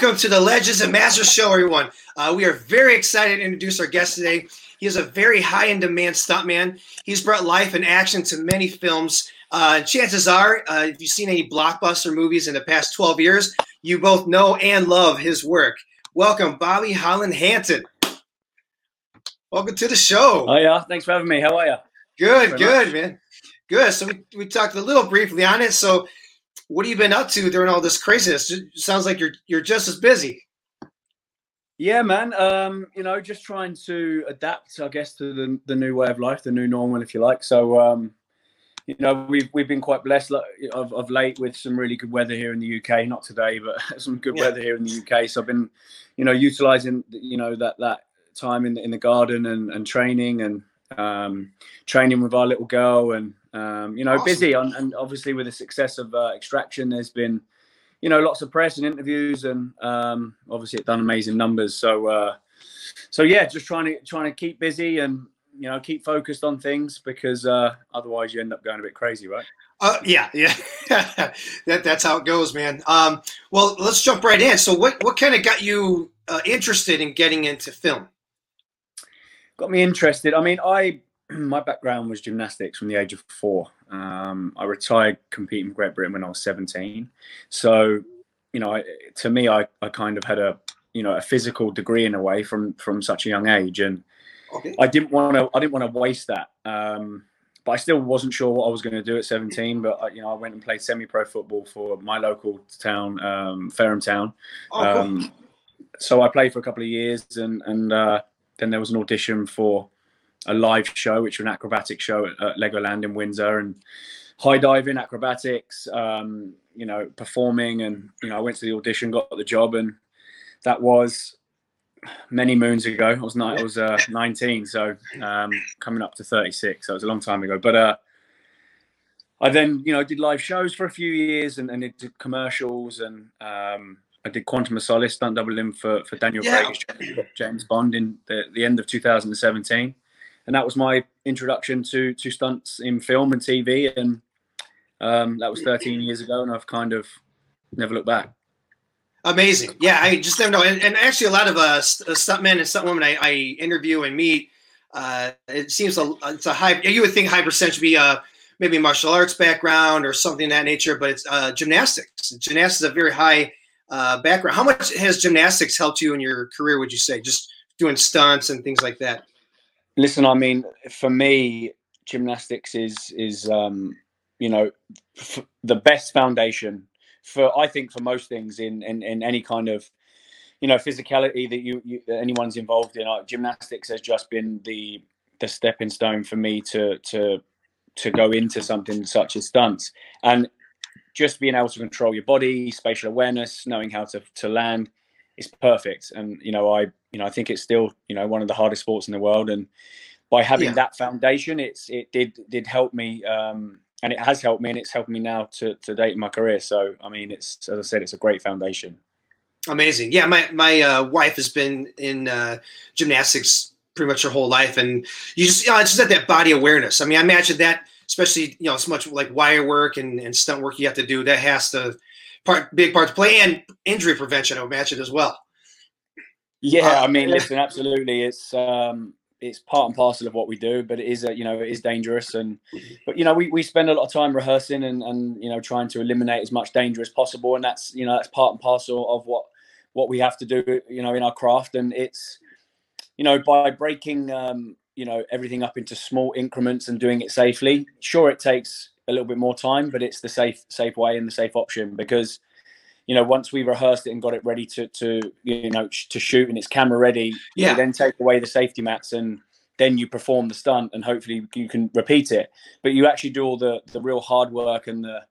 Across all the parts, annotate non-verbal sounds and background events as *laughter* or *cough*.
Welcome to the Legends and Masters Show, everyone. Uh, we are very excited to introduce our guest today. He is a very high in demand stuntman. He's brought life and action to many films. Uh, chances are, uh, if you've seen any blockbuster movies in the past 12 years, you both know and love his work. Welcome, Bobby Holland Hanton. Welcome to the show. Oh, yeah. Thanks for having me. How are you? Good, good, much. man. Good. So we, we talked a little briefly on it. So what have you been up to during all this craziness? It sounds like you're you're just as busy. Yeah, man. Um, you know, just trying to adapt, I guess, to the the new way of life, the new normal, if you like. So, um, you know, we've we've been quite blessed of, of late with some really good weather here in the UK. Not today, but *laughs* some good yeah. weather here in the UK. So I've been, you know, utilizing you know that that time in the, in the garden and, and training and um, training with our little girl and um, you know awesome. busy on, and obviously with the success of uh, extraction there's been you know lots of press and interviews and um, obviously it done amazing numbers. So uh, so yeah just trying to trying to keep busy and you know keep focused on things because uh, otherwise you end up going a bit crazy right? Uh, yeah yeah. *laughs* That, that's how it goes man. Um, well let's jump right in. So what what kind of got you uh, interested in getting into film? Got me interested. I mean, I *clears throat* my background was gymnastics from the age of four. Um, I retired competing for Great Britain when I was 17. So, you know, I, to me, I, I kind of had a you know a physical degree in a way from from such a young age, and okay. I didn't want to I didn't want to waste that. Um, but I still wasn't sure what I was going to do at 17. But I, you know, I went and played semi-pro football for my local town, um, Town. Oh, cool. Um, so I played for a couple of years, and and uh, then there was an audition for a live show, which was an acrobatic show at, at Legoland in Windsor, and high diving, acrobatics, um, you know, performing, and you know, I went to the audition, got the job, and that was many moons ago. I was not, I was uh, *laughs* 19, so um, coming up to 36, so it was a long time ago. But uh, I then, you know, did live shows for a few years, and, and did commercials, and um, I did Quantum of Solace stunt doubling for for Daniel yeah. Craig James Bond in the, the end of 2017, and that was my introduction to to stunts in film and TV, and um, that was 13 years ago, and I've kind of never looked back. Amazing, yeah. I just never know, and, and actually, a lot of uh, uh stuntmen and stuntwomen I, I interview and meet, uh, it seems a, it's a high. You would think high percentage be uh, maybe martial arts background or something of that nature, but it's uh, gymnastics. Gymnastics is a very high uh, background. How much has gymnastics helped you in your career? Would you say just doing stunts and things like that? Listen, I mean, for me, gymnastics is is um, you know f- the best foundation for I think for most things in in, in any kind of you know physicality that you, you that anyone's involved in. Like, gymnastics has just been the the stepping stone for me to to to go into something such as stunts. And just being able to control your body, spatial awareness, knowing how to to land is perfect. And you know, I you know I think it's still you know one of the hardest sports in the world. And by having yeah. that foundation, it's it did did help me. Um, and it has helped me, and it's helped me now to, to date in my career. So, I mean, it's as I said, it's a great foundation. Amazing, yeah. My my uh, wife has been in uh, gymnastics pretty much her whole life, and you just you know, it's just that body awareness. I mean, I imagine that especially you know so much like wire work and, and stunt work you have to do that has to part big part to play and injury prevention I would imagine as well. Yeah, uh, I mean, listen, absolutely, it's um, it's part and parcel of what we do, but it is a, you know it is dangerous, and but you know we, we spend a lot of time rehearsing and and you know trying to eliminate as much danger as possible, and that's you know that's part and parcel of what what we have to do, you know, in our craft, and it's you know by breaking um, you know everything up into small increments and doing it safely sure it takes a little bit more time but it's the safe safe way and the safe option because you know once we rehearsed it and got it ready to to you know to shoot and it's camera ready yeah. then take away the safety mats and then you perform the stunt and hopefully you can repeat it. But you actually do all the the real hard work and the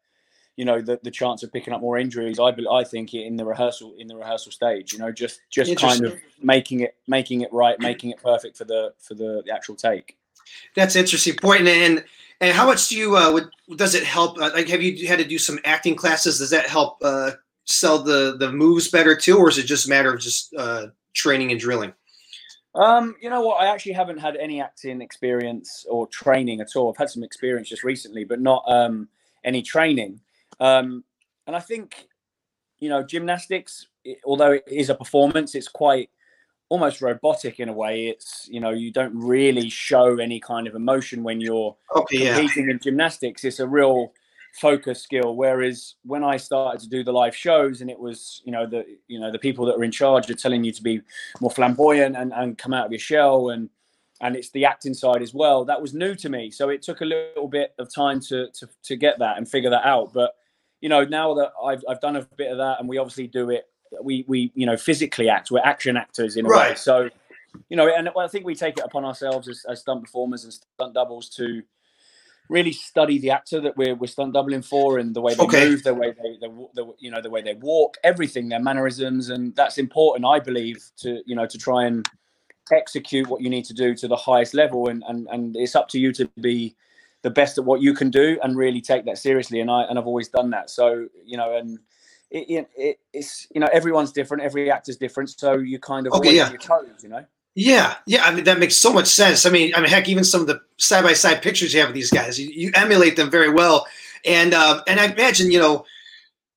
you know the, the chance of picking up more injuries i i think in the rehearsal in the rehearsal stage you know just just kind of making it making it right making it perfect for the for the, the actual take that's interesting point and and how much do you uh would, does it help uh, like have you had to do some acting classes does that help uh sell the the moves better too or is it just a matter of just uh training and drilling um, you know what? I actually haven't had any acting experience or training at all. I've had some experience just recently, but not um, any training. Um, and I think, you know, gymnastics, although it is a performance, it's quite almost robotic in a way. It's you know you don't really show any kind of emotion when you're okay, competing yeah. in gymnastics. It's a real focus skill. Whereas when I started to do the live shows, and it was you know the you know the people that are in charge are telling you to be more flamboyant and, and come out of your shell and and it's the acting side as well. That was new to me, so it took a little bit of time to to, to get that and figure that out. But you know now that I've I've done a bit of that, and we obviously do it we we you know physically act. We're action actors in a right. way. So you know, and I think we take it upon ourselves as, as stunt performers and stunt doubles to really study the actor that we're, we're stunt doubling for and the way they okay. move, the way they, the, the, you know, the way they walk, everything, their mannerisms, and that's important, I believe, to you know, to try and execute what you need to do to the highest level, and and and it's up to you to be the best at what you can do and really take that seriously. And I and I've always done that. So you know, and it, it, it's you know everyone's different, every actor's different, so you kind of okay, yeah. your toes, you know. Yeah, yeah. I mean that makes so much sense. I mean, I mean, heck, even some of the side by side pictures you have of these guys, you, you emulate them very well, and uh, and I imagine you know,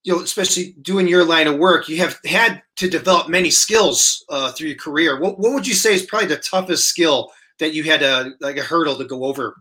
you know, especially doing your line of work, you have had to develop many skills uh, through your career. What what would you say is probably the toughest skill that you had a like a hurdle to go over?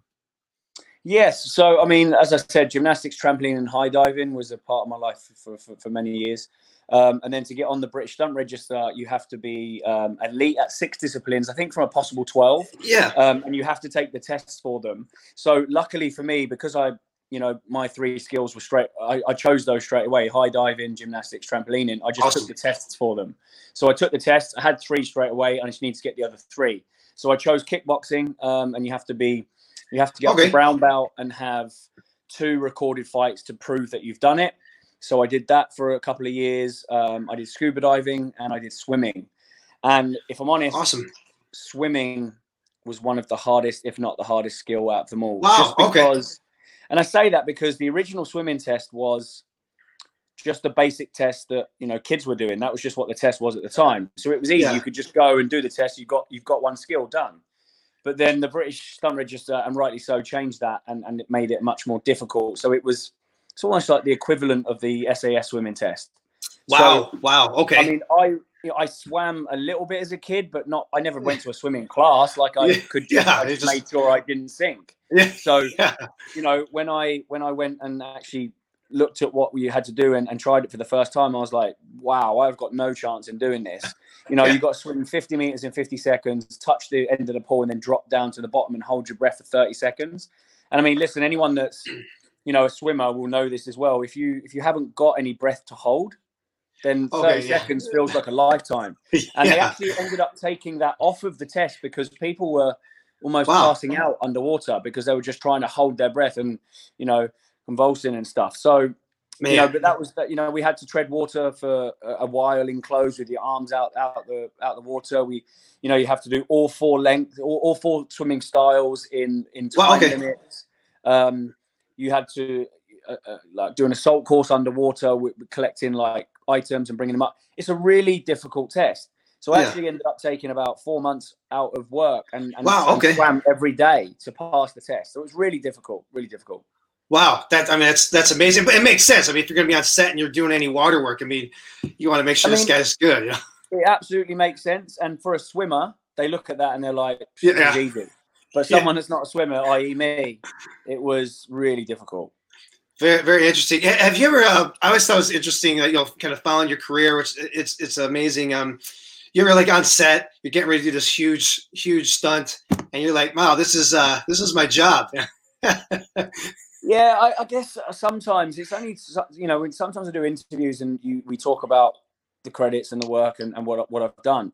Yes. So, I mean, as I said, gymnastics, trampoline, and high diving was a part of my life for, for, for many years. Um, and then to get on the British Stunt Register, you have to be um, elite at six disciplines, I think from a possible 12. Yeah. Um, and you have to take the tests for them. So, luckily for me, because I, you know, my three skills were straight, I, I chose those straight away high diving, gymnastics, trampolining. I just awesome. took the tests for them. So, I took the tests, I had three straight away, and I just need to get the other three. So, I chose kickboxing, um, and you have to be you have to get okay. to brown belt and have two recorded fights to prove that you've done it. So I did that for a couple of years. Um, I did scuba diving and I did swimming. And if I'm honest, awesome. Swimming was one of the hardest, if not the hardest skill out of them all. Wow. Just because, okay. and I say that because the original swimming test was just a basic test that you know kids were doing. That was just what the test was at the time. So it was easy. Yeah. You could just go and do the test. You got you've got one skill done. But then the British Stunt Register, and rightly so, changed that and, and it made it much more difficult. So it was it's almost like the equivalent of the SAS swimming test. Wow! So, wow! Okay. I mean, I you know, I swam a little bit as a kid, but not. I never went to a swimming class. Like I could, just, yeah, I just, just made sure I didn't sink. Yeah. So yeah. you know, when I when I went and actually looked at what we had to do and, and tried it for the first time, I was like, wow, I've got no chance in doing this. You know, yeah. you've got to swim 50 meters in 50 seconds, touch the end of the pool, and then drop down to the bottom and hold your breath for 30 seconds. And I mean, listen, anyone that's you know a swimmer will know this as well. If you if you haven't got any breath to hold, then 30 okay, yeah. seconds feels like a lifetime. *laughs* And yeah. they actually ended up taking that off of the test because people were almost wow. passing out underwater because they were just trying to hold their breath and you know convulsing and stuff. So Man. you know, but that was that. You know, we had to tread water for a, a, while enclosed with your arms out out the out the water. We, you know, you have to do all four length, all, all four swimming styles in in time well, okay. limits. Um, you had to uh, uh, like do an assault course underwater, with, with collecting like items and bringing them up. It's a really difficult test. So I yeah. actually ended up taking about four months out of work and, and, wow, okay. and swam every day to pass the test. So it was really difficult, really difficult. Wow, that I mean that's that's amazing, but it makes sense. I mean, if you're going to be on set and you're doing any water work, I mean, you want to make sure I mean, this guy's good. You know? It absolutely makes sense. And for a swimmer, they look at that and they're like, yeah. easy. But someone yeah. that's not a swimmer, i.e., me, it was really difficult. Very, very interesting. Have you ever? Uh, I always thought it was interesting. that you know, kind of following your career, which it's it's amazing. Um, you ever like on set, you're getting ready to do this huge, huge stunt, and you're like, "Wow, this is uh, this is my job." *laughs* Yeah, I, I, guess uh, sometimes it's only you know sometimes I do interviews and you, we talk about the credits and the work and, and what what I've done.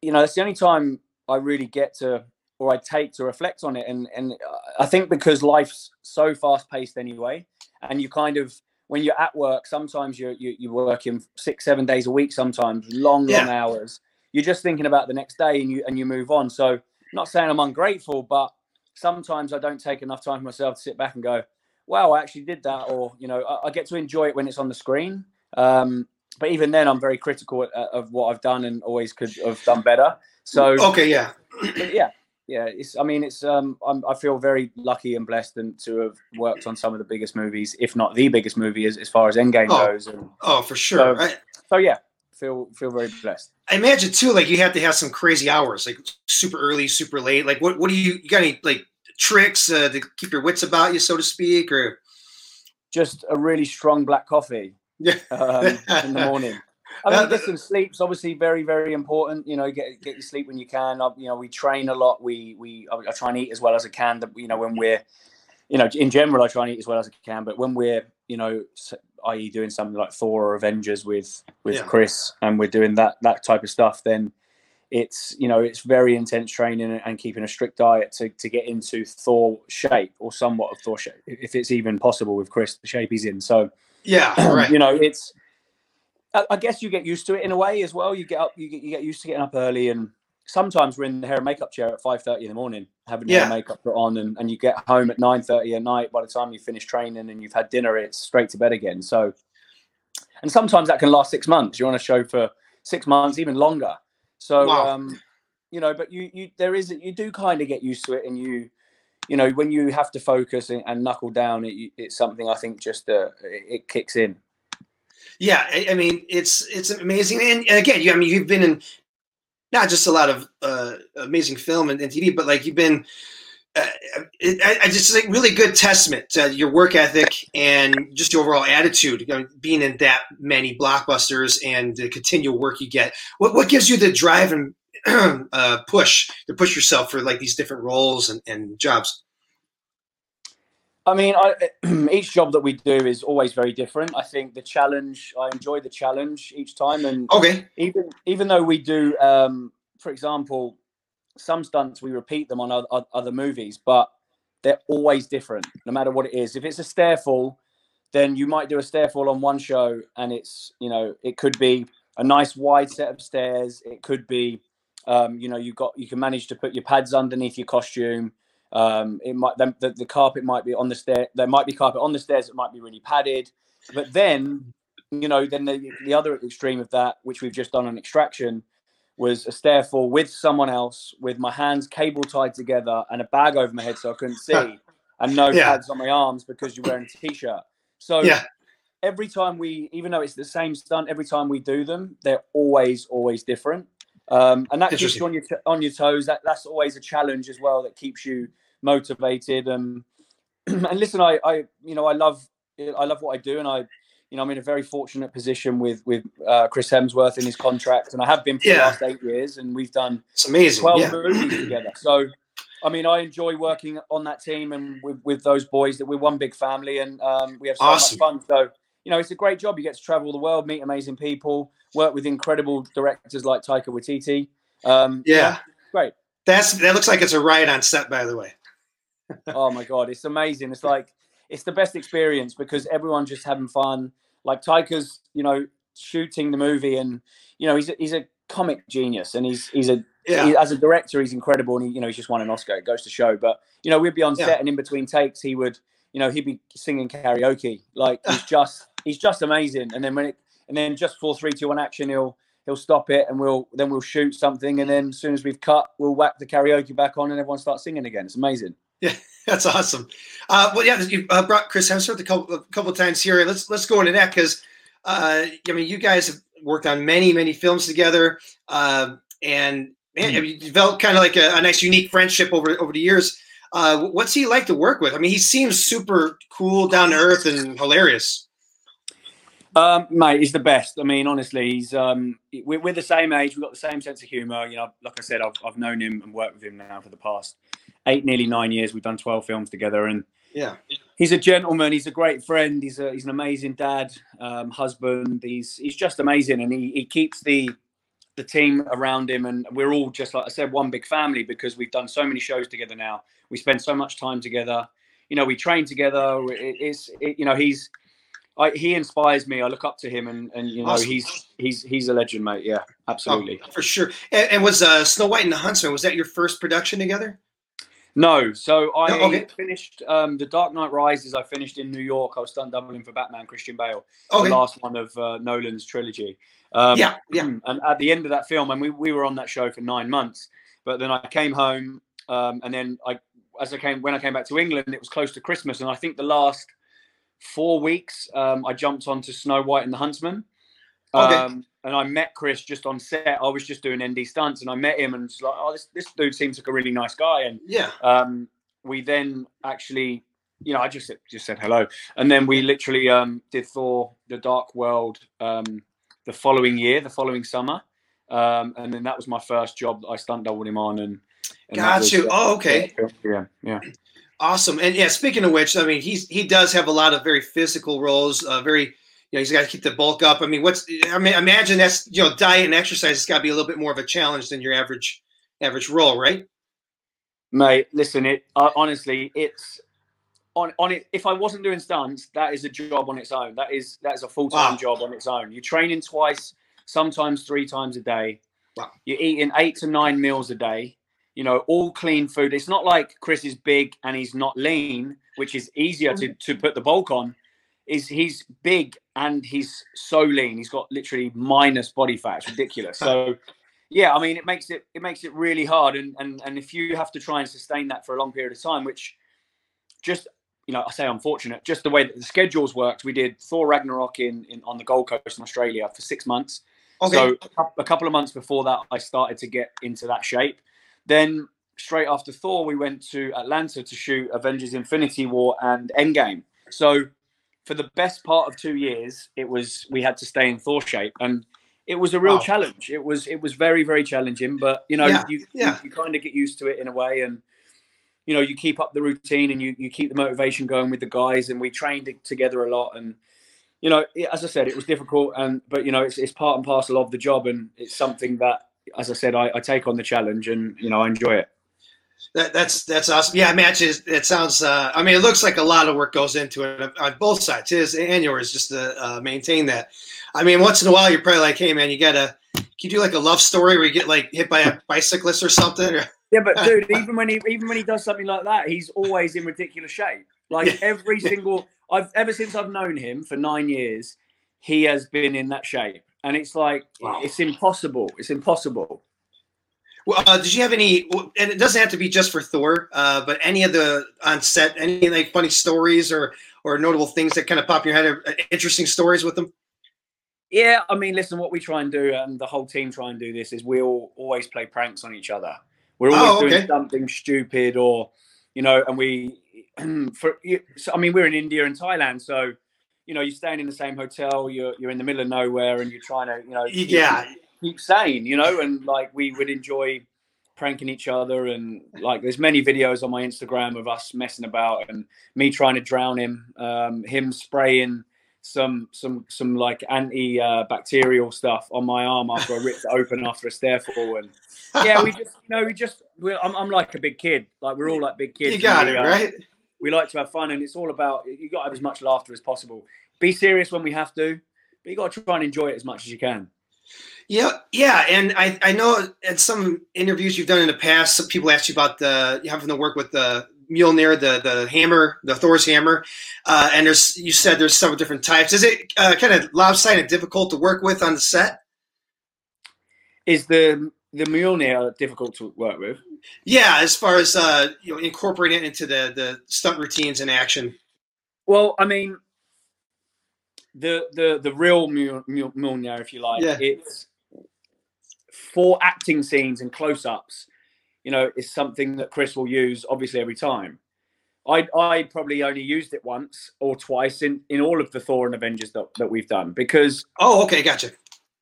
You know, it's the only time I really get to or I take to reflect on it. And and I think because life's so fast paced anyway, and you kind of when you're at work, sometimes you're you, you're working six seven days a week, sometimes long yeah. long hours. You're just thinking about the next day and you and you move on. So not saying I'm ungrateful, but sometimes I don't take enough time for myself to sit back and go, wow, I actually did that. Or, you know, I, I get to enjoy it when it's on the screen. Um, but even then, I'm very critical of what I've done and always could have done better. So, okay, yeah. yeah. yeah, it's. I mean, it's. Um, I'm, I feel very lucky and blessed and to have worked on some of the biggest movies, if not the biggest movie as, as far as Endgame Oh, goes. And Oh, for sure. So- I, so yeah, feel feel very blessed. I imagine too, like you have to have some crazy hours, like super early, super late. Like, what what do you you got any like tricks uh, to keep your wits about you, so to speak, or Just a really strong black coffee yeah, um, in the morning. *laughs* I mean, Uh, listen, sleep's obviously very, very important. You know, get get your sleep when you can. I, you know, we train a lot. We we I, I try and eat as well as I can. That you know, when we're, you know, in general, I try and eat as well as I can. But when we're, you know, i.e., doing something like Thor or Avengers with with Yeah. Chris, and we're doing that that type of stuff, then it's you know it's very intense training and- keeping a strict diet to, to get into Thor shape or somewhat of Thor shape, if it's even possible with Chris, the shape he's in. So yeah, *clears throat* right. you know it's I, I guess you get used to it in a way as well you get up you get, you get used to getting up early and sometimes we're in the hair and makeup chair at 5.30 in the morning having Yeah. and makeup put on and, and you get home at 9.30 at night. By the time you finish training and you've had dinner it's straight to bed again. So and sometimes that can last six months. You're on a show for six months even longer. So Wow. um you know but you you there is you do kind of get used to it and you you know when you have to focus and, and knuckle down it, it's something i think just uh, it, it kicks in. Yeah, I, I mean it's it's amazing, and, and again, you I mean you've been in not just a lot of uh, amazing film and, and TV, but like you've been. Uh, I, I just think really good testament to your work ethic and just your overall attitude. You know, being in that many blockbusters and the continual work you get. What what gives you the drive and *clears throat* uh, push to push yourself for like these different roles and, and jobs? I mean, I, *clears throat* each job that we do is always very different. I think the challenge, I enjoy the challenge each time, and Okay, even even though we do, um, for example, some stunts we repeat them on other, other movies, but they're always different, no matter what it is. If it's a stair fall, then you might do a stair fall on one show, and it's you know it could be a nice wide set of stairs. It could be, um, you know, you got you can manage to put your pads underneath your costume. Um, it might the, the, the carpet might be on the stair. There might be carpet on the stairs. It might be really padded, but then you know then the, the other extreme of that, which we've just done on extraction, was a stair fall with someone else with my hands cable tied together and a bag over my head so I couldn't *laughs* see, and no Yeah. pads on my arms because you're wearing a t-shirt. So yeah, every time we, even though it's the same stunt, every time we do them, they're always always different. Um, and that keeps you on your t- on your toes. That that's always a challenge as well. That keeps you motivated. Um, *clears throat* and listen, I, I you know I love I love what I do, and I you know I'm in a very fortunate position with with uh, Chris Hemsworth in his contract, and I have been for the last eight years, and we've done it's amazing. 12 Yeah, movies together. So, I mean, I enjoy working on that team and with, with those boys. That we're one big family, and um, we have so Awesome. much fun. So, you know, it's a great job. You get to travel the world, meet amazing people, work with incredible directors like Taika Waititi. Um, you Yeah. great. that's that looks like it's a riot on set, by the way. *laughs* Oh my god, it's amazing. It's like it's the best experience because everyone's just having fun. Like Taika's, you know, shooting the movie, and you know, he's a, he's a comic genius, and he's he's a Yeah, he, as a director, he's incredible, and he, you know he's just won an Oscar. It goes to show. But you know, we'd be on Yeah. set, and in between takes, he would, you know, he'd be singing karaoke. Like he's *laughs* just he's just amazing. And then when it and then just for three, two, one action, he'll he'll stop it, and we'll then we'll shoot something, and then as soon as we've cut, we'll whack the karaoke back on, and everyone starts singing again. It's amazing. Yeah *laughs* that's awesome. Uh, well, yeah, you uh, brought Chris Hemsworth a couple, a couple times here. Let's let's go into that because uh, I mean, you guys have worked on many many films together, uh, and man, Mhm. you developed kind of like a, a nice unique friendship over over the years. Uh, what's he like to work with? I mean, he seems super cool, down to earth, and hilarious. Um, mate, he's the best. I mean, honestly, he's um, we're, we're the same age. We've got the same sense of humor. You know, like I said, I've, I've known him and worked with him now for the past eight, nearly nine years. We've done twelve films together, and Yeah, he's a gentleman. He's a great friend. He's a he's an amazing dad, um, husband. He's he's just amazing, and he, he keeps the the team around him, and we're all just like I said, one big family because we've done so many shows together now. We spend so much time together. You know, we train together. It, it's it, you know he's. I, he inspires me. I look up to him, and, and you know Awesome. he's he's he's a legend, mate. Yeah, absolutely. Oh, for sure. And, and was uh, Snow White and the Huntsman was that your first production together? No, so I No, okay. finished um, the Dark Knight Rises. I finished in New York. I was stunt doubling for Batman, Christian Bale. Okay. the last one of uh, Nolan's trilogy. Um, yeah, yeah. *clears throat* And at the end of that film, and we, we were on that show for nine months, but then I came home um, and then I, as I came when I came back to England, it was close to Christmas, and I think the last four weeks um, I jumped onto Snow White and the Huntsman. Okay. Um, and I met Chris just on set. I was just doing ND stunts, and I met him, and was like, "Oh, this this dude seems like a really nice guy." And yeah, um, we then actually, you know, I just just said hello, and then we literally um, did Thor: The Dark World um, the following year, the following summer, um, and then that was my first job that I stunt doubled him on, and, and got was, you. oh, okay. Yeah, yeah. Awesome, and yeah. Speaking of which, I mean, he's he does have a lot of very physical roles, uh, very you know, he's got to keep the bulk up. I mean, what's I mean, imagine that's you know, diet and exercise has got to be a little bit more of a challenge than your average average role, right? Mate, listen, it uh, honestly, it's on on it. If I wasn't doing stunts, that is a job on its own. That is that is a full time wow. job on its own. You're training twice, sometimes three times a day. Wow. You're eating eight to nine meals a day. You know, all clean food. It's not like Chris is big and he's not lean, which is easier to mm. to put the bulk on is he's big and he's so lean. He's got literally minus body fat. It's ridiculous. So *laughs* yeah, I mean it makes it it makes it really hard and and and if you have to try and sustain that for a long period of time, which just you know, I say unfortunate, just the way that the schedules worked. We did Thor Ragnarok in, in on the Gold Coast in Australia for six months. Okay. So a couple of months before that, I started to get into that shape. Then straight after Thor, we went to Atlanta to shoot Avengers: Infinity War and Endgame. So for the best part of two years, it was we had to stay in Thor shape, and it was a real wow. challenge. It was it was very very challenging, but you know yeah, you, yeah. you, you kind of get used to it in a way, and you know you keep up the routine and you you keep the motivation going with the guys, and we trained together a lot, and you know as I said, it was difficult, and but you know it's it's part and parcel of the job, and it's something that as I said I, I take on the challenge, and you know I enjoy it. That, that's that's awesome. Yeah, matches. It sounds. Uh, I mean, it looks like a lot of work goes into it on both sides, his and yours, just to uh, maintain that. I mean, once in a while, you're probably like, "Hey, man, you gotta." Can you do like a love story where you get like hit by a bicyclist or something? *laughs* Yeah, but *laughs* dude, even when he even when he does something like that, he's always in ridiculous shape. Like every single, I've ever since I've known him for nine years, he has been in that shape, and it's like wow. it's impossible. It's impossible. Well, uh, did you have any? And it doesn't have to be just for Thor, uh, but any of the on set, any like funny stories or or notable things that kind of pop in your head, uh, interesting stories with them. Yeah, I mean, listen, what we try and do, and the whole team try and do this, is we all always play pranks on each other. We're always oh, okay. doing something stupid, or you know, and we, *clears throat* for, so, I mean, we're in India and Thailand, so you know, you're staying in the same hotel, you're you're in the middle of nowhere, and you're trying to, you know, yeah, keep sane, you know, and like we would enjoy pranking each other and like there's many videos on my Instagram of us messing about and me trying to drown him, um, him spraying some some some like anti uh, stuff on my arm after I ripped it open after a stair fall and *laughs* yeah we just you know we just I'm, I'm like a big kid like we're all like big kids you got it right we like to have fun and it's all about you got to have as much laughter as possible be serious when we have to but you got to try and enjoy it as much as you can yeah, yeah, and I, I know at some interviews you've done in the past, some people asked you about the having to work with the Mjolnir, the the hammer, the Thor's hammer, uh, and there's you said there's several different types. Is it uh, kind of lopsided, difficult to work with on the set? Is the the Mjolnir difficult to work with? Yeah, as far as uh, you know, incorporating it into the the stunt routines and action. Well, I mean, the the the real Mjolnir, if you like, yeah. it's for acting scenes and close-ups. You know, is something that Chris will use obviously every time. I I probably only used it once or twice in in all of the Thor and Avengers that, that we've done because oh okay gotcha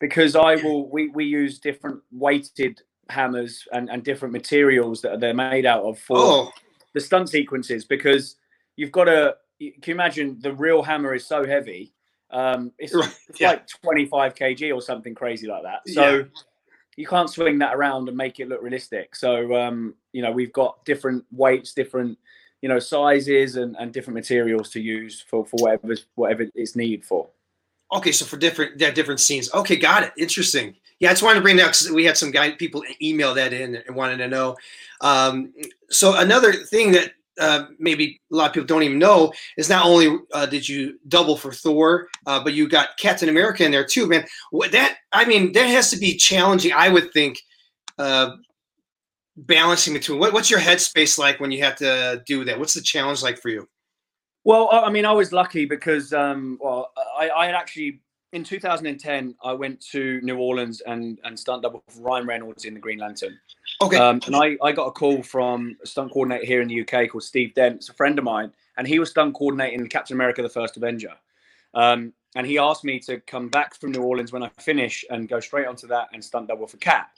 because I will we we use different weighted hammers and and different materials that they're made out of for oh. the stunt sequences because you've got to can you imagine the real hammer is so heavy um, it's, right. it's yeah. like 25 kg or something crazy like that. So yeah. you can't swing that around and make it look realistic. So, um, you know, we've got different weights, different, you know, sizes and, and different materials to use for, for whatever, whatever it's needed for. Okay, so for different yeah, different scenes. Okay, got it. Interesting. Yeah, I just wanted to bring that because we had some guy people email that in and wanted to know. Um, so another thing that uh, maybe a lot of people don't even know is not only uh, did you double for Thor, uh, but you got Captain America in there too, man. That I mean, that has to be challenging. I would think, uh, balancing between what, what's your headspace like when you have to do that? What's the challenge like for you? Well, I mean, I was lucky because, um, well, I, I had actually in 2010 I went to New Orleans and and stunt double for Ryan Reynolds in the Green Lantern. Okay. Um, and I, I got a call from a stunt coordinator here in the UK called Steve Dent. It's a friend of mine, and he was stunt coordinating Captain America: The First Avenger. Um, and he asked me to come back from New Orleans when I finish and go straight onto that and stunt double for Cap.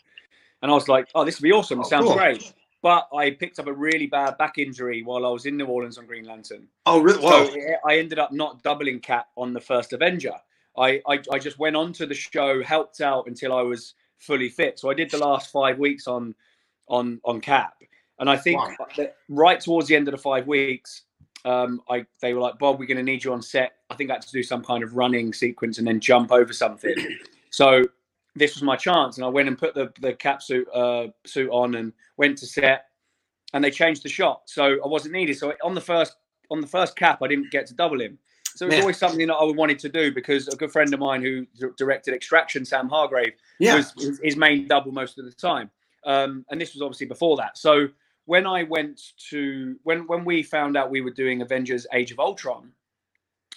And I was like, oh, this would be awesome. It oh, sounds cool. great. But I picked up a really bad back injury while I was in New Orleans on Green Lantern. Oh, really? Wow. So I ended up not doubling Cap on the first Avenger. I, I, I just went on to the show, helped out until I was fully fit. So I did the last five weeks on on on Cap. And I think wow. right towards the end of the five weeks, um, I they were like, Bob, we're going to need you on set. I think I had to do some kind of running sequence and then jump over something. *coughs* so this was my chance, and I went and put the the cap suit uh, suit on and went to set, and they changed the shot, so I wasn't needed. So on the first on the first cap, I didn't get to double him. So it was always something that I wanted to do because a good friend of mine who directed Extraction, Sam Hargrave, yeah. was his main double most of the time. Um, and this was obviously before that. So when I went to when when we found out we were doing Avengers: Age of Ultron,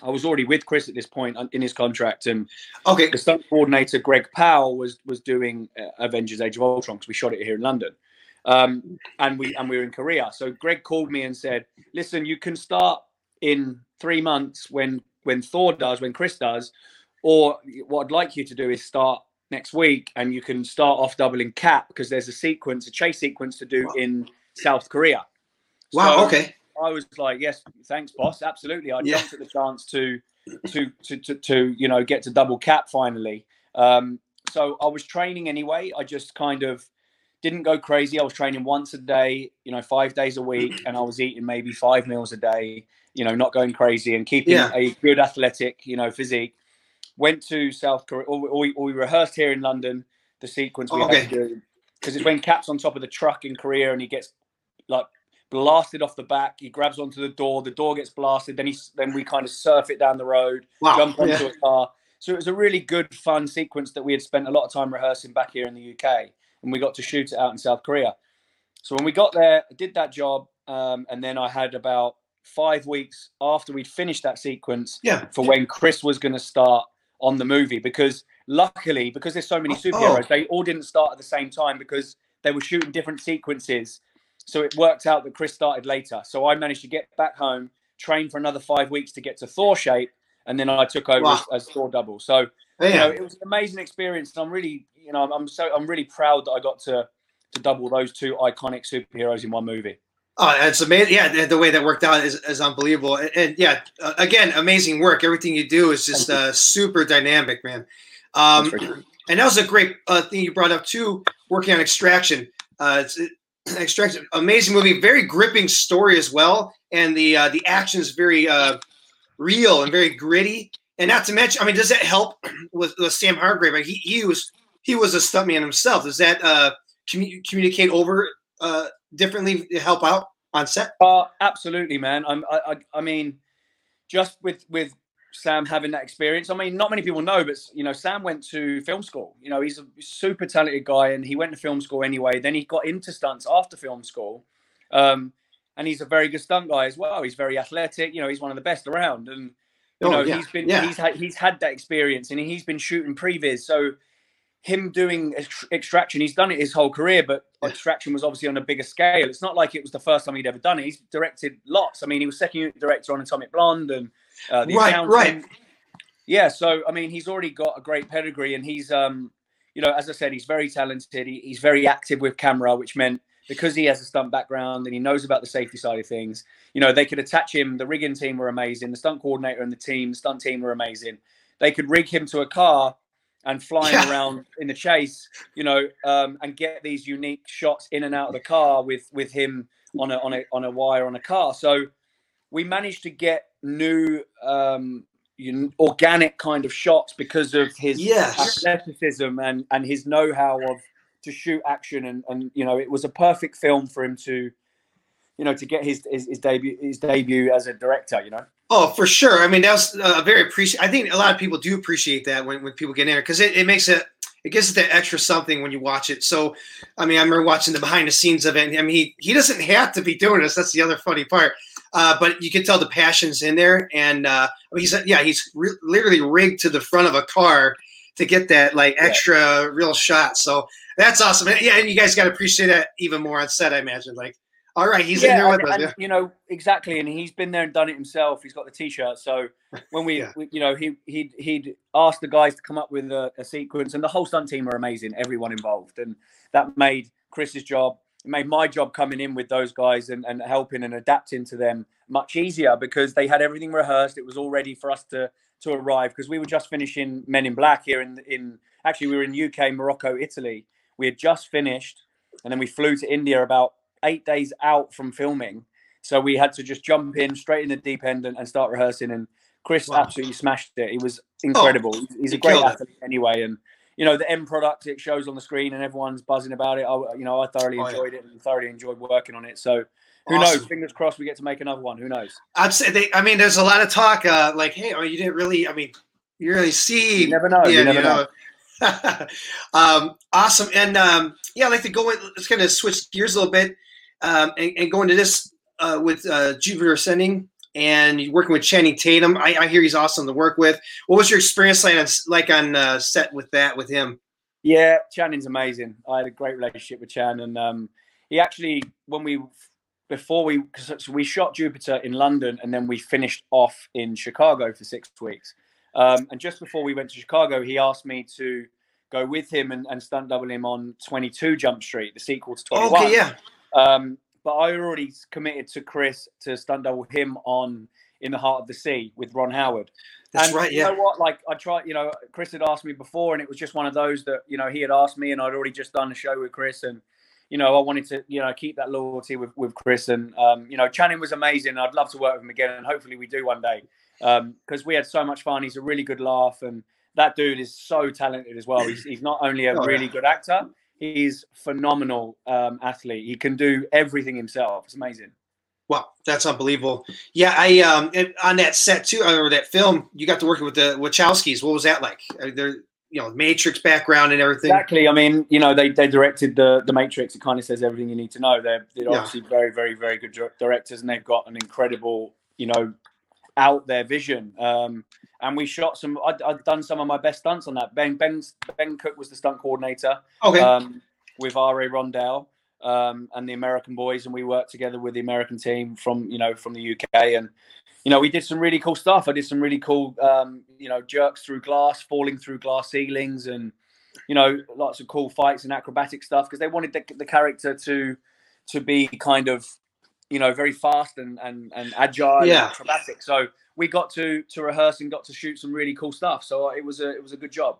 I was already with Chris at this point in his contract, and okay, the stunt coordinator Greg Powell was was doing uh, Avengers: Age of Ultron because we shot it here in London, um, and we and we were in Korea. So Greg called me and said, "Listen, you can start in three months when when Thor does, when Chris does, or what I'd like you to do is start next week, and you can start off doubling Cap because there's a sequence, a chase sequence to do in South Korea." Wow. So, okay I was like, yes, thanks, boss. Absolutely. I yeah. jumped at the chance to, to, to, to, to, you know, get to double cap finally. Um, so I was training anyway. I just kind of didn't go crazy. I was training once a day, you know, five days a week, and I was eating maybe five meals a day, you know, not going crazy and keeping yeah. a good athletic, you know, physique. Went to South Korea, or, or, we, or we, rehearsed here in London the sequence we okay. had to do because it's when Cap's on top of the truck in Korea and he gets like blasted off the back. He grabs onto the door. The door gets blasted. Then he then we kind of surf it down the road, wow. jump onto yeah. a car. So it was a really good, fun sequence that we had spent a lot of time rehearsing back here in the UK, and we got to shoot it out in South Korea. So when we got there, I did that job, um, and then I had about five weeks after we'd finished that sequence yeah. for when Chris was going to start on the movie. Because luckily, because there's so many oh. superheroes, oh. they all didn't start at the same time because they were shooting different sequences so it worked out that Chris started later. So I managed to get back home, train for another five weeks to get to Thor shape, and then I took over wow. as, as, Thor double. So you know, it was an amazing experience, and I'm really, you know, I'm, so I'm really proud that I got to to double those two iconic superheroes in one movie. Oh, it's amazing! Yeah, the way that worked out is, is unbelievable. And, and yeah, uh, again, amazing work. Everything you do is just uh, super dynamic, man. Um, and that was a great uh, thing you brought up too. Working on extraction, uh, *clears throat* Extraction, amazing movie, very gripping story as well, and the uh, the action is very uh, real and very gritty. And not to mention, I mean, does that help *clears throat* with, with Sam Hargrave? He he was he was a stuntman himself. Does that uh, commu- communicate over uh, differently to help out on set? Uh, absolutely, man. I'm, I, I I mean, just with with Sam having that experience. I mean, not many people know, but you know, Sam went to film school. You know, he's a super talented guy, and he went to film school anyway. Then he got into stunts after film school, um, and he's a very good stunt guy as well. He's very athletic. You know, he's one of the best around, and you oh, know, yeah. he's been yeah. he's had he's had that experience, and he's been shooting previs. So him doing extraction, he's done it his whole career, but extraction was obviously on a bigger scale. It's not like it was the first time he'd ever done it. He's directed lots. I mean, he was second unit director on Atomic Blonde and uh, right, accountant. right. Yeah, so I mean, he's already got a great pedigree, and he's, um, you know, as I said, he's very talented. He, he's very active with camera, which meant because he has a stunt background and he knows about the safety side of things, you know, they could attach him. The rigging team were amazing. The stunt coordinator and the team, the stunt team were amazing. They could rig him to a car and flying yeah. around in the chase, you know, um, and get these unique shots in and out of the car with with him on a on a on a wire on a car. So we managed to get new um, organic kind of shots because of his yes. athleticism and and his know-how of to shoot action and and you know it was a perfect film for him to you know to get his his, his debut his debut as a director you know oh for sure i mean that was uh, very appreciate i think a lot of people do appreciate that when, when people get in there because it, it makes it it gives it that extra something when you watch it. So, I mean, I remember watching the behind the scenes of it. I mean, he, he doesn't have to be doing this. That's the other funny part. Uh, but you can tell the passion's in there. And uh, he's, yeah, he's re- literally rigged to the front of a car to get that like extra yeah. real shot. So that's awesome. Yeah. And you guys got to appreciate that even more on set, I imagine. Like, all right, he's yeah, in there with and, us. Yeah. You know exactly, and he's been there and done it himself. He's got the T-shirt. So *laughs* when we, yeah. we you know, he he'd he'd asked the guys to come up with a, a, sequence, and the whole stunt team are amazing. Everyone involved, and that made Chris's job, it made my job coming in with those guys and, and helping and adapting to them much easier because they had everything rehearsed. It was all ready for us to to arrive because we were just finishing Men in Black here in in actually we were in UK, Morocco, Italy. We had just finished, and then we flew to India about eight days out from filming. So we had to just jump in straight in the deep end and, and start rehearsing. And Chris wow. absolutely smashed it. He was incredible. Oh, He's a great athlete it. anyway. And you know the end product it shows on the screen and everyone's buzzing about it. I, you know I thoroughly oh, enjoyed yeah. it and thoroughly enjoyed working on it. So who awesome. knows? Fingers crossed we get to make another one. Who knows? I'd say I mean, there's a lot of talk. Uh, like, hey, oh, you didn't really. I mean, you really see. You never know. Yeah, you never you know. know. *laughs* um, awesome, and um, yeah, I'd like to go. In, let's kind of switch gears a little bit um, and, and, go into this uh, with uh, Jupiter Ascending and working with Channing Tatum. I, I, hear he's awesome to work with. What was your experience like on, like on uh, set with that with him? Yeah, Channing's amazing. I had a great relationship with Chan, and um, he actually when we before we so we shot Jupiter in London, and then we finished off in Chicago for six weeks. Um, and just before we went to Chicago, he asked me to go with him and, and stunt double him on 22 Jump Street, the sequel to 21. Okay, yeah. Um, but I already committed to Chris to stunt double him on In the Heart of the Sea with Ron Howard. That's and right. Yeah. You know what? Like I tried. You know, Chris had asked me before, and it was just one of those that you know he had asked me, and I'd already just done a show with Chris, and you know I wanted to you know keep that loyalty with with Chris, and um, you know Channing was amazing. I'd love to work with him again, and hopefully we do one day because um, we had so much fun. He's a really good laugh, and that dude is so talented as well. He's, he's not only a oh, really yeah. good actor, he's phenomenal um, athlete. He can do everything himself. It's amazing. Wow, that's unbelievable. Yeah, I um on that set too, or that film, you got to work with the Wachowskis. What was that like? They're you know Matrix background and everything. Exactly. I mean, you know, they, they directed the the Matrix. It kind of says everything you need to know. They're they're yeah. obviously very very very good directors, and they've got an incredible you know out their vision. Um, and we shot some. i had done some of my best stunts on that. Ben Ben Ben Cooke was the stunt coordinator. Okay. Um, with R.A. Rondell um, and the American boys, and we worked together with the American team from you know from the UK, and you know we did some really cool stuff. I did some really cool um, you know jerks through glass, falling through glass ceilings, and you know lots of cool fights and acrobatic stuff because they wanted the, the character to to be kind of you know very fast and and, and agile yeah. and acrobatic. So we got to to rehearse and got to shoot some really cool stuff. So it was a it was a good job.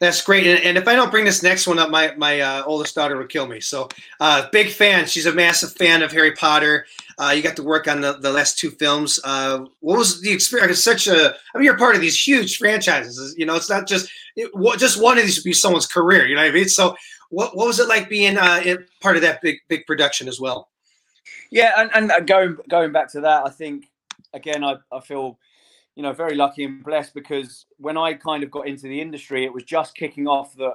That's great. And, and if I don't bring this next one up, my my uh, oldest daughter would kill me. So uh, big fan. She's a massive fan of Harry Potter. Uh, you got to work on the, the last two films. Uh, what was the experience? Such a. I mean, you're part of these huge franchises. You know, it's not just it, just one of these would be someone's career. You know what I mean? So what what was it like being uh, part of that big big production as well? Yeah, and, and uh, going going back to that, I think again, I, I feel, you know, very lucky and blessed because when I kind of got into the industry, it was just kicking off that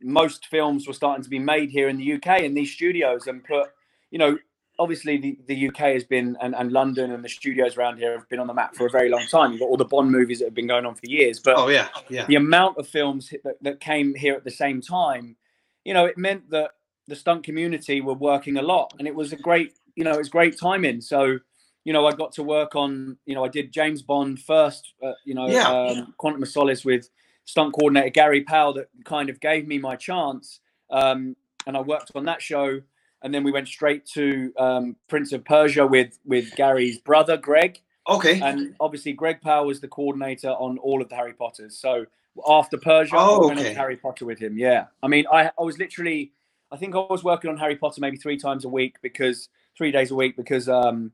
most films were starting to be made here in the UK in these studios and put, you know, obviously the, the UK has been and, and London and the studios around here have been on the map for a very long time. You've got all the Bond movies that have been going on for years. But oh yeah, yeah. The amount of films that, that came here at the same time, you know, it meant that the stunt community were working a lot, and it was a great, you know, it was great timing. So you know, I got to work on, you know, I did James Bond first, uh, you know, yeah. um, Quantum of Solace with stunt coordinator Gary Powell that kind of gave me my chance. Um, and I worked on that show. And then we went straight to um, Prince of Persia with with Gary's brother, Greg. Okay. And obviously, Greg Powell was the coordinator on all of the Harry Potters. So after Persia, oh, I went okay. Harry Potter with him. Yeah. I mean, I, I was literally, I think I was working on Harry Potter maybe three times a week because, three days a week because, um,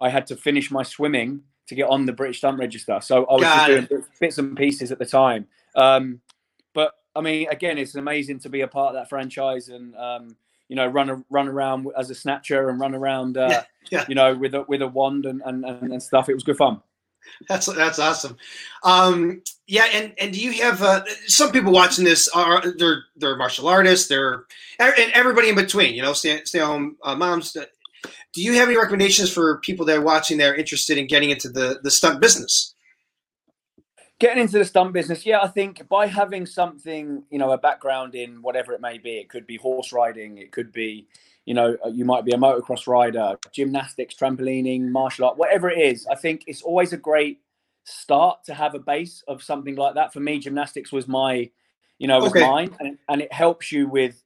I had to finish my swimming to get on the British Stunt Register. So I was just doing bits and pieces at the time. Um, but I mean, again, it's amazing to be a part of that franchise and um, you know run a, run around as a snatcher and run around, uh, yeah, yeah. you know, with a with a wand and, and, and stuff. It was good fun. That's that's awesome. Um, yeah, and and do you have uh, some people watching this are they're they're martial artists, they're and everybody in between, you know, stay stay home uh, moms. Do you have any recommendations for people that are watching that are interested in getting into the the stunt business? Getting into the stunt business, yeah, I think by having something, you know, a background in whatever it may be, it could be horse riding, it could be, you know, uh, you might be a motocross rider, gymnastics, trampolining, martial art, whatever it is. I think it's always a great start to have a base of something like that. For me, gymnastics was my, you know, was okay. mine, and, and it helps you with,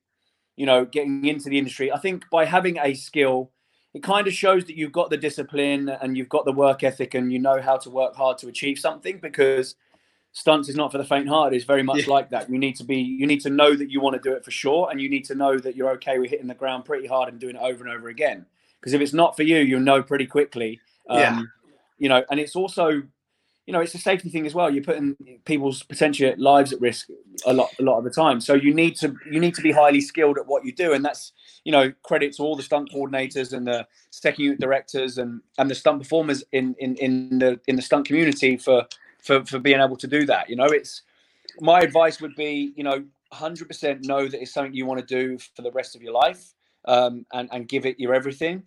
you know, getting into the industry. I think by having a skill, it kind of shows that you've got the discipline and you've got the work ethic and you know how to work hard to achieve something because stunts is not for the faint hearted it's very much yeah. like that. You need to be you need to know that you want to do it for sure and you need to know that you're okay with hitting the ground pretty hard and doing it over and over again. Because if it's not for you you'll know pretty quickly um, yeah. you know and it's also you know it's a safety thing as well. You're putting people's potential lives at risk a lot a lot of the time. So you need to you need to be highly skilled at what you do and that's you know credit to all the stunt coordinators and the second unit directors and and the stunt performers in in in the in the stunt community for for for being able to do that you know it's my advice would be you know 100% know that it's something you want to do for the rest of your life um, and and give it your everything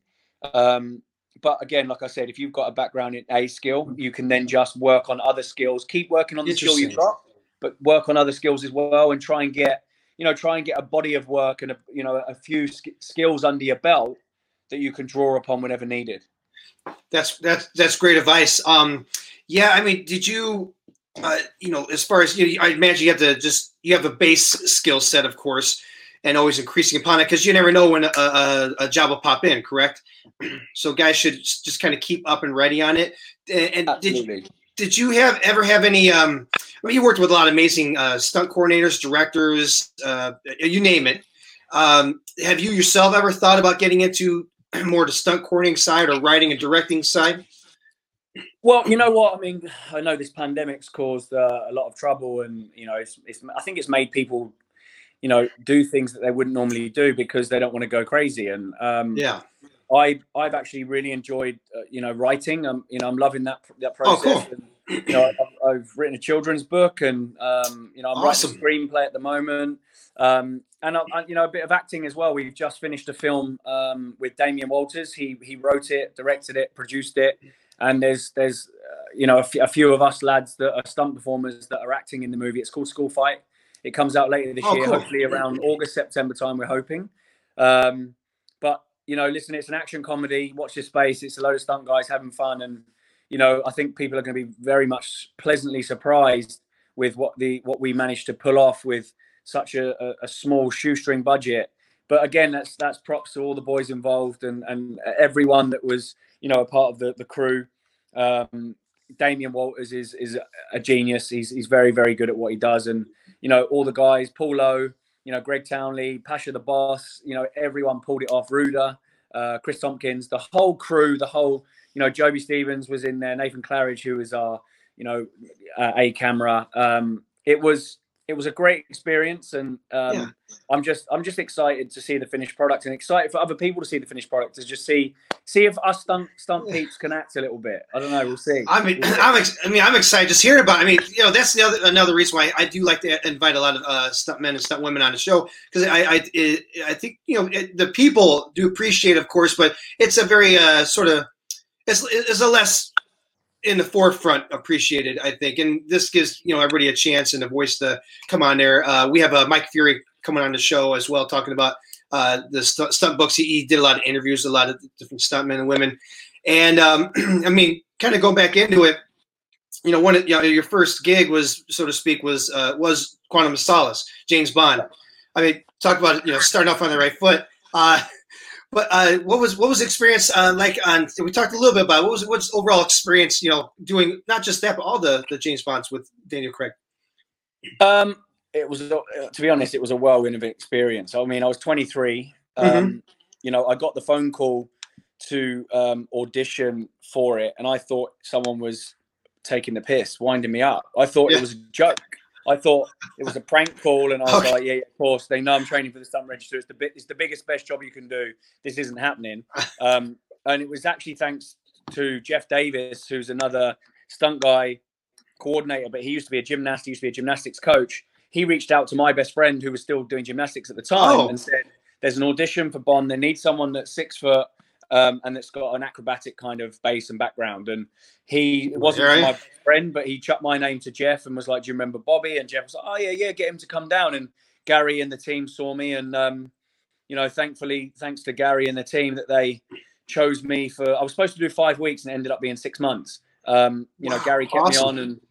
um, but again, like I said, if you've got a background in a skill, you can then just work on other skills. Keep working on the skill you've got, but work on other skills as well, and try and get you know try and get a body of work and a, you know a few sk- skills under your belt that you can draw upon whenever needed. That's that's that's great advice. Um, yeah, I mean, did you, uh, you know, as far as you, know, I imagine you have to just you have a base skill set, of course, and always increasing upon it because you never know when a, a, a, job will pop in. Correct. *clears throat* so guys should just kind of keep up and ready on it. And, and did you, did you have ever have any? Um, I mean, you worked with a lot of amazing uh, stunt coordinators, directors, uh, you name it. Um, have you yourself ever thought about getting into *clears throat* more the stunt coordinating side or writing and directing side? Well, you know what I mean. I know this pandemic's caused uh, a lot of trouble, and you know, it's, it's. I think it's made people you know do things that they wouldn't normally do because they don't want to go crazy and um yeah i i've actually really enjoyed uh, you know writing I'm you know i'm loving that that process oh, cool. and, you know I've, I've, written a children's book and um you know i'm awesome. writing a screenplay at the moment um and I, I, you know a bit of acting as well we've just finished a film um with damien walters he he wrote it directed it produced it and there's there's uh, you know a, f- a few of us lads that are stunt performers that are acting in the movie it's called school fight it comes out later this oh, year, cool. hopefully around August, September time. We're hoping. Um, but you know, listen, it's an action comedy. Watch this space. It's a load of stunt guys having fun, and you know, I think people are going to be very much pleasantly surprised with what the what we managed to pull off with such a, a, a small shoestring budget. But again, that's that's props to all the boys involved and and everyone that was you know a part of the the crew. Um, Damien Walters is is a genius. He's he's very very good at what he does, and you know, all the guys, Paulo, you know, Greg Townley, Pasha the boss, you know, everyone pulled it off. Ruda, uh, Chris Tompkins, the whole crew, the whole, you know, Joby Stevens was in there, Nathan Claridge, who was our, you know, uh, a camera. Um, it was it was a great experience, and um, yeah. I'm just I'm just excited to see the finished product, and excited for other people to see the finished product to just see see if us stunt stunt peeps can act a little bit. I don't know. We'll see. I mean, we'll I'm ex- I mean, I'm excited just hearing about. It. I mean, you know, that's the other another reason why I do like to invite a lot of uh, stunt men and stunt women on the show because I I, it, I think you know it, the people do appreciate, of course, but it's a very uh, sort of it's, it's a less in the forefront appreciated, I think. And this gives you know everybody a chance and a voice to come on there. Uh, we have uh, Mike Fury coming on the show as well, talking about uh, the st- stunt books. He, he, did a lot of interviews, a lot of different stuntmen and women. And um, *clears throat* I mean, kind of go back into it, you know, one of you know, your first gig was, so to speak, was uh, was Quantum of Solace, James Bond. I mean, talk about you know starting off on the right foot. Uh, but uh, what was what was experience uh, like on? We talked a little bit about what was what's overall experience. You know, doing not just that, but all the the James Bonds with Daniel Craig. Um, it was uh, to be honest, it was a whirlwind of experience. I mean, I was 23. Um, mm-hmm. You know, I got the phone call to um, audition for it, and I thought someone was taking the piss, winding me up. I thought yeah. it was a joke. I thought it was a prank call, and I was okay. like, yeah, of course. They know I'm training for the stunt register. It's the bit, it's the biggest, best job you can do. This isn't happening. *laughs* Um, and it was actually thanks to Jeff Davis, who's another stunt guy, coordinator, but he used to be a gymnast. He used to be a gymnastics coach. He reached out to my best friend who was still doing gymnastics at the time Oh. and said, "There's an audition for Bond. They need someone that's six foot." Um, and that's got an acrobatic kind of base and background. And he wasn't my friend, but he chucked my name to Jeff and was like, "Do you remember Bobby?" And Jeff was like, "Oh yeah, yeah, get him to come down." And Gary and the team saw me, and um, you know, thankfully, thanks to Gary and the team, that they chose me for. I was supposed to do five weeks, and it ended up being six months. Um, you know, Gary kept awesome. me on, and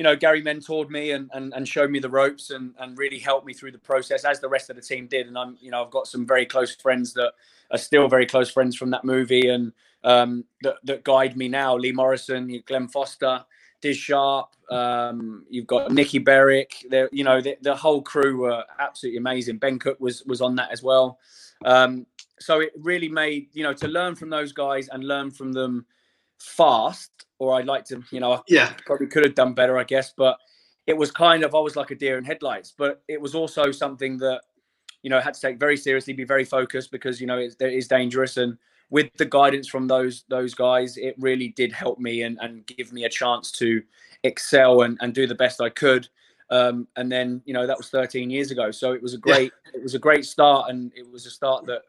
you know, Gary mentored me and, and and showed me the ropes, and and really helped me through the process, as the rest of the team did. And I'm, you know, I've got some very close friends that are still very close friends from that movie, and um, that that guide me now. Lee Morrison, Glenn Foster. Diz Sharp, um, you've got Nicky Berwick. There, you know, the, the whole crew were absolutely amazing. Ben Cooke was was on that as well. Um, so it really made you know to learn from those guys and learn from them fast. Or I'd like to, you know, I Yeah. probably could have done better, I guess. But it was kind of I was like a deer in headlights. But it was also something that you know I had to take very seriously, be very focused because you know it is dangerous. And with the guidance from those those guys, it really did help me and, and give me a chance to excel and, and do the best I could. Um, and then you know that was 13 years ago, so it was a great it was a great start, and it was a start that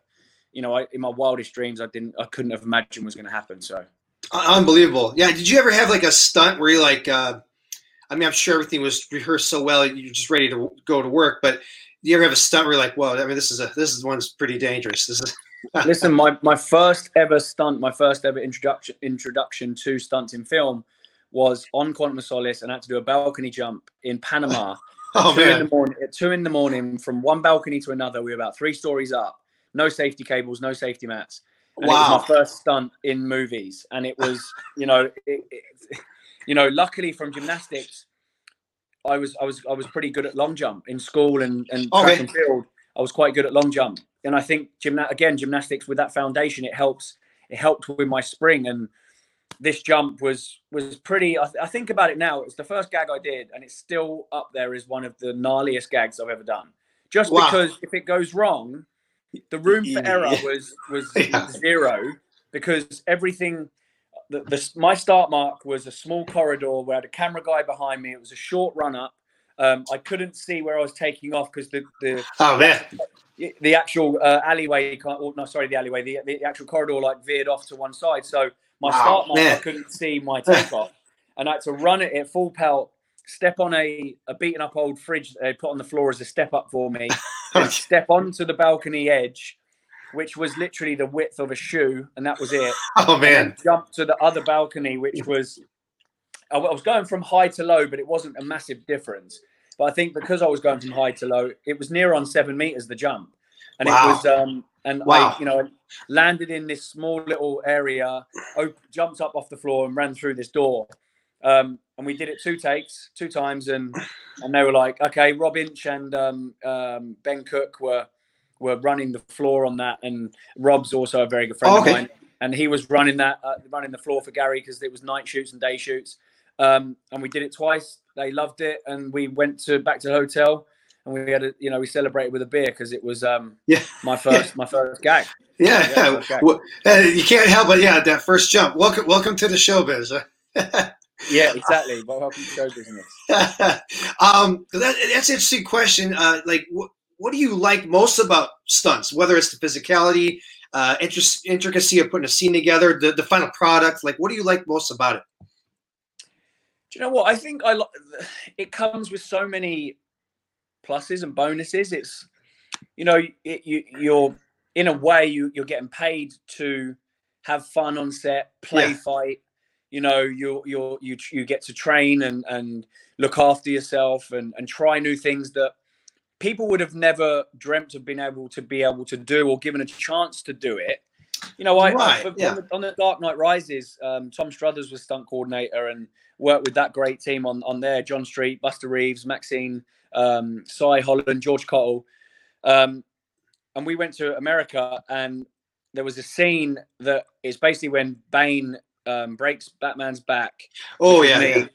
you know I, in my wildest dreams I didn't I couldn't have imagined was going to happen. So Unbelievable. Yeah. Did you ever have like a stunt where you like, uh, I mean, I'm sure everything was rehearsed so well, you're just ready to go to work, but do you ever have a stunt where you're like, whoa, I mean, this is a, this is one's pretty dangerous. This is, *laughs* listen, my my first ever stunt, my first ever introduction introduction to stunts in film was on Quantum of Solace, and I had to do a balcony jump in Panama. *laughs* oh two in man. the morning at two in the morning from one balcony to another. We were about three stories up. No safety cables, no safety mats. And It Wow. was my first stunt in movies, and it was, *laughs* you know, it, it, you know, luckily from gymnastics, I was, I was, I was pretty good at long jump in school and and oh, track and field. I was quite good at long jump, and I think gymna- again gymnastics with that foundation, it helps. It helped with my spring, and this jump was was pretty. I, th- I think about it now. It's the first gag I did, and it's still up there as one of the gnarliest gags I've ever done. Just Wow. because if it goes wrong, the room for error was was *laughs* Yeah. zero because everything. The, the my start mark was a small corridor where I had a camera guy behind me. It was a short run up. Um, I couldn't see where I was taking off because the, the Oh man. the actual uh, alleyway, or no, sorry, the alleyway, the, the actual corridor like veered off to one side. So my Wow, start mark, I couldn't see my takeoff, and I had to run it at full pelt, step on a, a beaten up old fridge that they put on the floor as a step up for me, *laughs* then step onto the balcony edge, which was literally the width of a shoe, and that was it. *laughs* Oh man. jump to the other balcony, which was I I was going from high to low, but it wasn't a massive difference. But I think because I was going from high to low, it was near on seven meters the jump, and Wow. it was um and Wow. I you know landed in this small little area, op- jumped up off the floor and ran through this door. Um, and we did it two takes, two times, and and they were like, okay, Rob Inch and um, um, Ben Cooke were were running the floor on that, and Rob's also a very good friend Okay. of mine, and he was running that uh, running the floor for Gary because it was night shoots and day shoots, um, and we did it twice. They loved it, and we went to back to the hotel, and we had a you know we celebrated with a beer because it was um Yeah. my first my first gag. *laughs* Yeah. Yeah. Well, uh, you can't help but yeah, that first jump. Welcome, welcome to the showbiz. *laughs* Yeah, exactly. But welcome to show business. *laughs* um, that, that's an interesting question. Uh, like, what, what do you like most about stunts? Whether it's the physicality, uh, interest, intricacy of putting a scene together, the, the final product. Like, what do you like most about it? Do you know what? I think I lo- it comes with so many pluses and bonuses. It's you know it, you you're in a way you you're getting paid to have fun on set, play Yeah. fight. You know you you you you get to train and and look after yourself and and try new things that people would have never dreamt of being able to be able to do or given a chance to do it. You know, I, I Right, for- yeah. on, the, on the Dark Knight Rises, um, Tom Struthers was stunt coordinator and worked with that great team on on there. John Street, Buster Reeves, Maxine, um, Cy Holland, George Cottle, um, and we went to America and there was a scene that is basically when Bane um, breaks Batman's back. Oh yeah, yeah.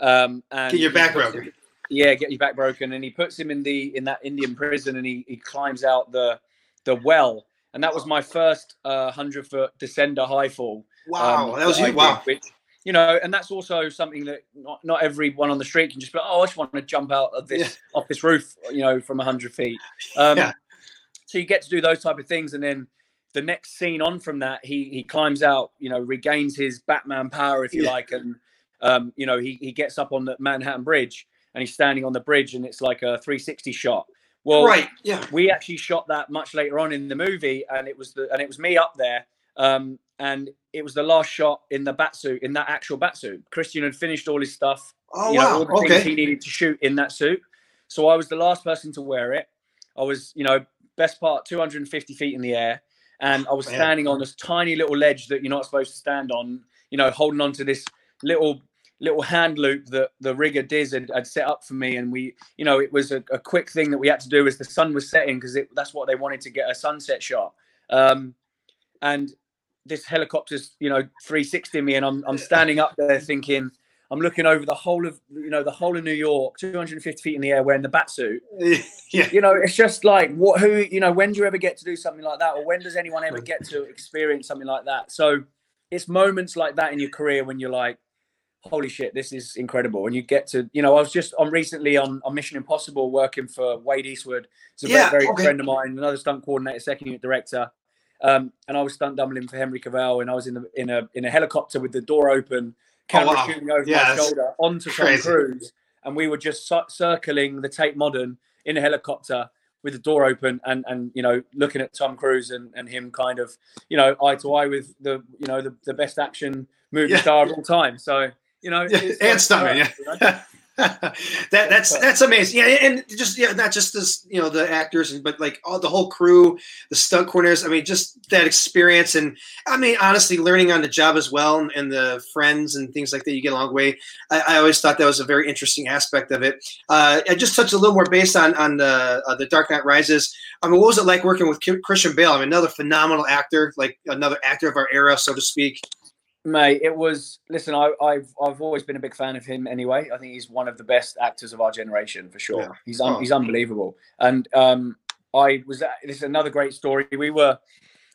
Um, and get your back broken. him- yeah, get your back broken, and he puts him in the in that Indian prison, and he, he climbs out the the well, and that was my first uh, hundred foot descender high fall. Wow, um, that was I you. Wow. which you know, and that's also something that not, not everyone on the street can just be, oh, I just want to jump out of this yeah. off this roof, you know, from hundred feet. Um, yeah. So you get to do those type of things, and then the next scene on from that, he he climbs out, you know, regains his Batman power, if you yeah. like, and um, you know, he he gets up on the Manhattan Bridge and he's standing on the bridge, and it's like a 360 shot. Well, right, yeah. We actually shot that much later on in the movie, and it was the and it was me up there. Um, and it was the last shot in the bat suit, in that actual bat suit. Christian had finished all his stuff. Oh, you know, wow. All the okay. things he needed to shoot in that suit. So I was the last person to wear it. I was, you know, best part 250 feet in the air. And I was standing on this tiny little ledge that you're not supposed to stand on, you know, holding on to this little little hand loop that the rigger Diz had, had, set up for me. And we, you know, it was a, a, quick thing that we had to do as the sun was setting because that's what they wanted to get a sunset shot. Um, and this helicopter's you know 360 me and I'm, I'm standing up there thinking i'm looking over the whole of you know the whole of new york 250 feet in the air wearing the bat suit *laughs* yeah. You know it's just like what who you know when do you ever get to do something like that? Or when does anyone ever get to experience something like that? So it's moments like that in your career when you're like holy shit this is incredible. And you get to you know i was just on recently on, on mission impossible working for wade eastwood. It's a yeah, very, very okay. friend of mine another stunt coordinator second unit director. Um, and I was stunt doubling for Henry Cavill, and I was in the in a in a helicopter with the door open, camera oh, wow. shooting over yeah, my shoulder onto crazy. Tom Cruise, and we were just circling the Tate Modern in a helicopter with the door open and and you know looking at Tom Cruise and, and him kind of you know eye to eye with the you know the, the best action movie yeah. star of all time. So you know, yeah, and stunning, yeah. You know? *laughs* that that's that's amazing. Yeah, and just yeah, not just this, you know, the actors, but like all the whole crew, the stunt coordinators. I mean, just that experience, and I mean, honestly, learning on the job as well, and, and the friends and things like that you get along the way. I, I, always thought that was a very interesting aspect of it. Uh, I just touched a little more based on on the uh, the Dark Knight Rises. I mean, what was it like working with Christian Bale? I mean, another phenomenal actor, like another actor of our era, so to speak. Mate, it was. Listen, I, have I've always been a big fan of him. Anyway, I think he's one of the best actors of our generation for sure. Yeah. He's un, oh. he's unbelievable. And um, I was. This is another great story. We were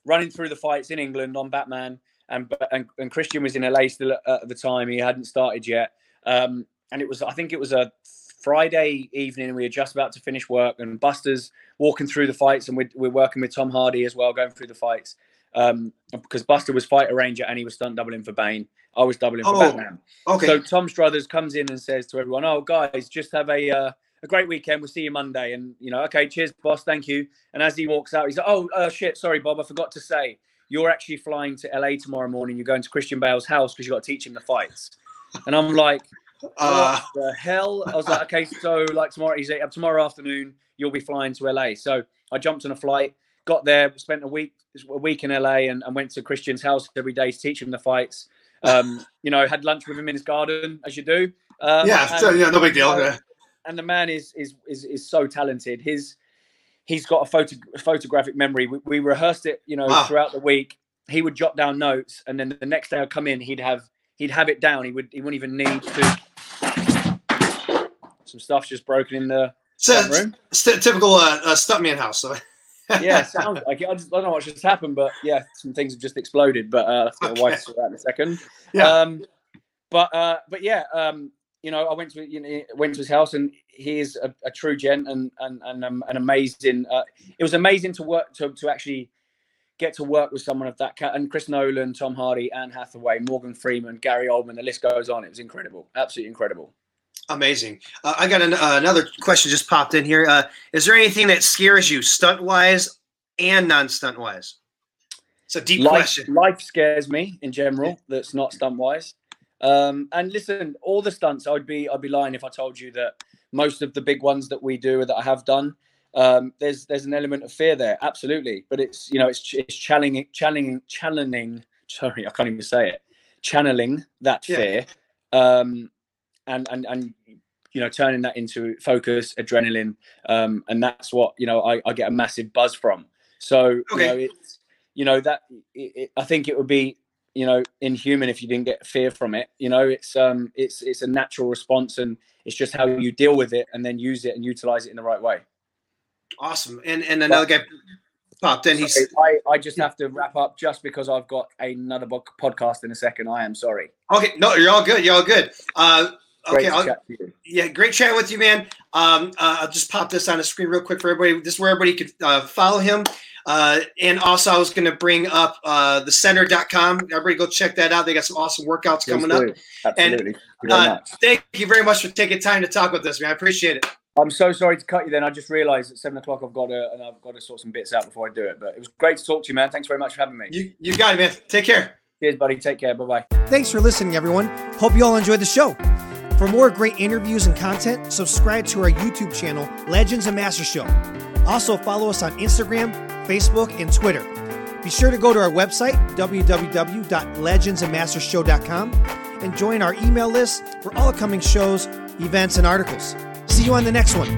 running through the fights in England on Batman, and and, and Christian was in LA still at, at the time. He hadn't started yet, um, and it was. I think it was a Friday evening. We were just about to finish work, and Buster's walking through the fights, and we're, we're working with Tom Hardy as well, going through the fights um, because Buster was fight arranger and he was stunt doubling for Bane. I was doubling for oh, Batman. Okay. So Tom Struthers comes in and says to everyone, "Oh, guys, just have a uh, a great weekend. We'll see you Monday." And you know, okay, cheers, boss, thank you. And as he walks out, he's like, "Oh, uh, shit, sorry, Bob, I forgot to say, you're actually flying to LA tomorrow morning. You're going to Christian Bale's house because you got to teach him the fights." And I'm like, uh, *laughs* "What the hell?" I was like, "Okay, so like tomorrow, he's like, tomorrow afternoon, you'll be flying to LA." So I jumped on a flight got there, spent a week a week in LA, and, and went to Christian's house every day to teach him the fights. Um, *laughs* you know, had lunch with him in his garden as you do. Um, yeah, and, so, yeah, no big deal. yeah. And the man is, is is is so talented. His he's got a photo photographic memory. We, we rehearsed it, you know, wow. throughout the week. He would jot down notes, and then the next day I'd come in, he'd have he'd have it down. He would he wouldn't even need to. Some stuff's just broken in the so, room. typical uh, uh, stuntman house. So yeah, sounds like it. I, just, I don't know what just happened, but yeah, some things have just exploded. But uh, let's get okay. a wife that in a second. Yeah. Um, but uh, but yeah, um, you know, I went to you know went to his house, and he's a, a true gent and and and um, an amazing. Uh, it was amazing to work to to actually get to work with someone of that cat and Chris Nolan, Tom Hardy, Anne Hathaway, Morgan Freeman, Gary Oldman. The list goes on. It was incredible, absolutely incredible. Amazing. Uh, I got an, uh, another question just popped in here. Uh, is there anything that scares you, stunt wise and non stunt wise? It's a deep life, question. Life scares me in general. That's not stunt wise. Um, and listen, all the stunts, I'd be I'd be lying if I told you that most of the big ones that we do or that I have done, um, there's there's an element of fear there, absolutely. But it's you know it's it's challenging challenging channeling. Sorry, I can't even say it. Channeling that fear. Yeah. Um, and and and you know turning that into focus adrenaline um, and that's what you know I, I, get a massive buzz from so okay. you know it's you know that it, it, i think it would be you know inhuman if you didn't get fear from it you know it's um it's it's a natural response and it's just how you deal with it and then use it and utilize it in the right way awesome and and another but, guy popped in. He's Sorry, I, I just have to wrap up just because I've got another podcast in a second. I am sorry. okay. No, you're all good. You're all good. Uh, Great okay. to chat yeah, great chat with you, man. Um, uh, I'll just pop this on the screen real quick for everybody. This is where everybody could uh, follow him. Uh, and also, I was going to bring up uh, the centr.com. Everybody go check that out. They got some awesome workouts Please coming up. do. Absolutely. Thank you very Uh, much. thank you very much for taking time to talk with us, man. I appreciate it. I'm so sorry to cut you. Then I just realised at seven o'clock I've got to and I've got to sort some bits out before I do it. But it was great to talk to you, man. Thanks very much for having me. You you got it, man. Take care. Cheers, buddy. Take care. Bye bye. Thanks for listening, everyone. Hope you all enjoyed the show. For more great interviews and content, subscribe to our YouTube channel, Legends and Master Show. Also, follow us on Instagram, Facebook, and Twitter. Be sure to go to our website, www.legendsandmastershow.com, and join our email list for all upcoming shows, events, and articles. See you on the next one.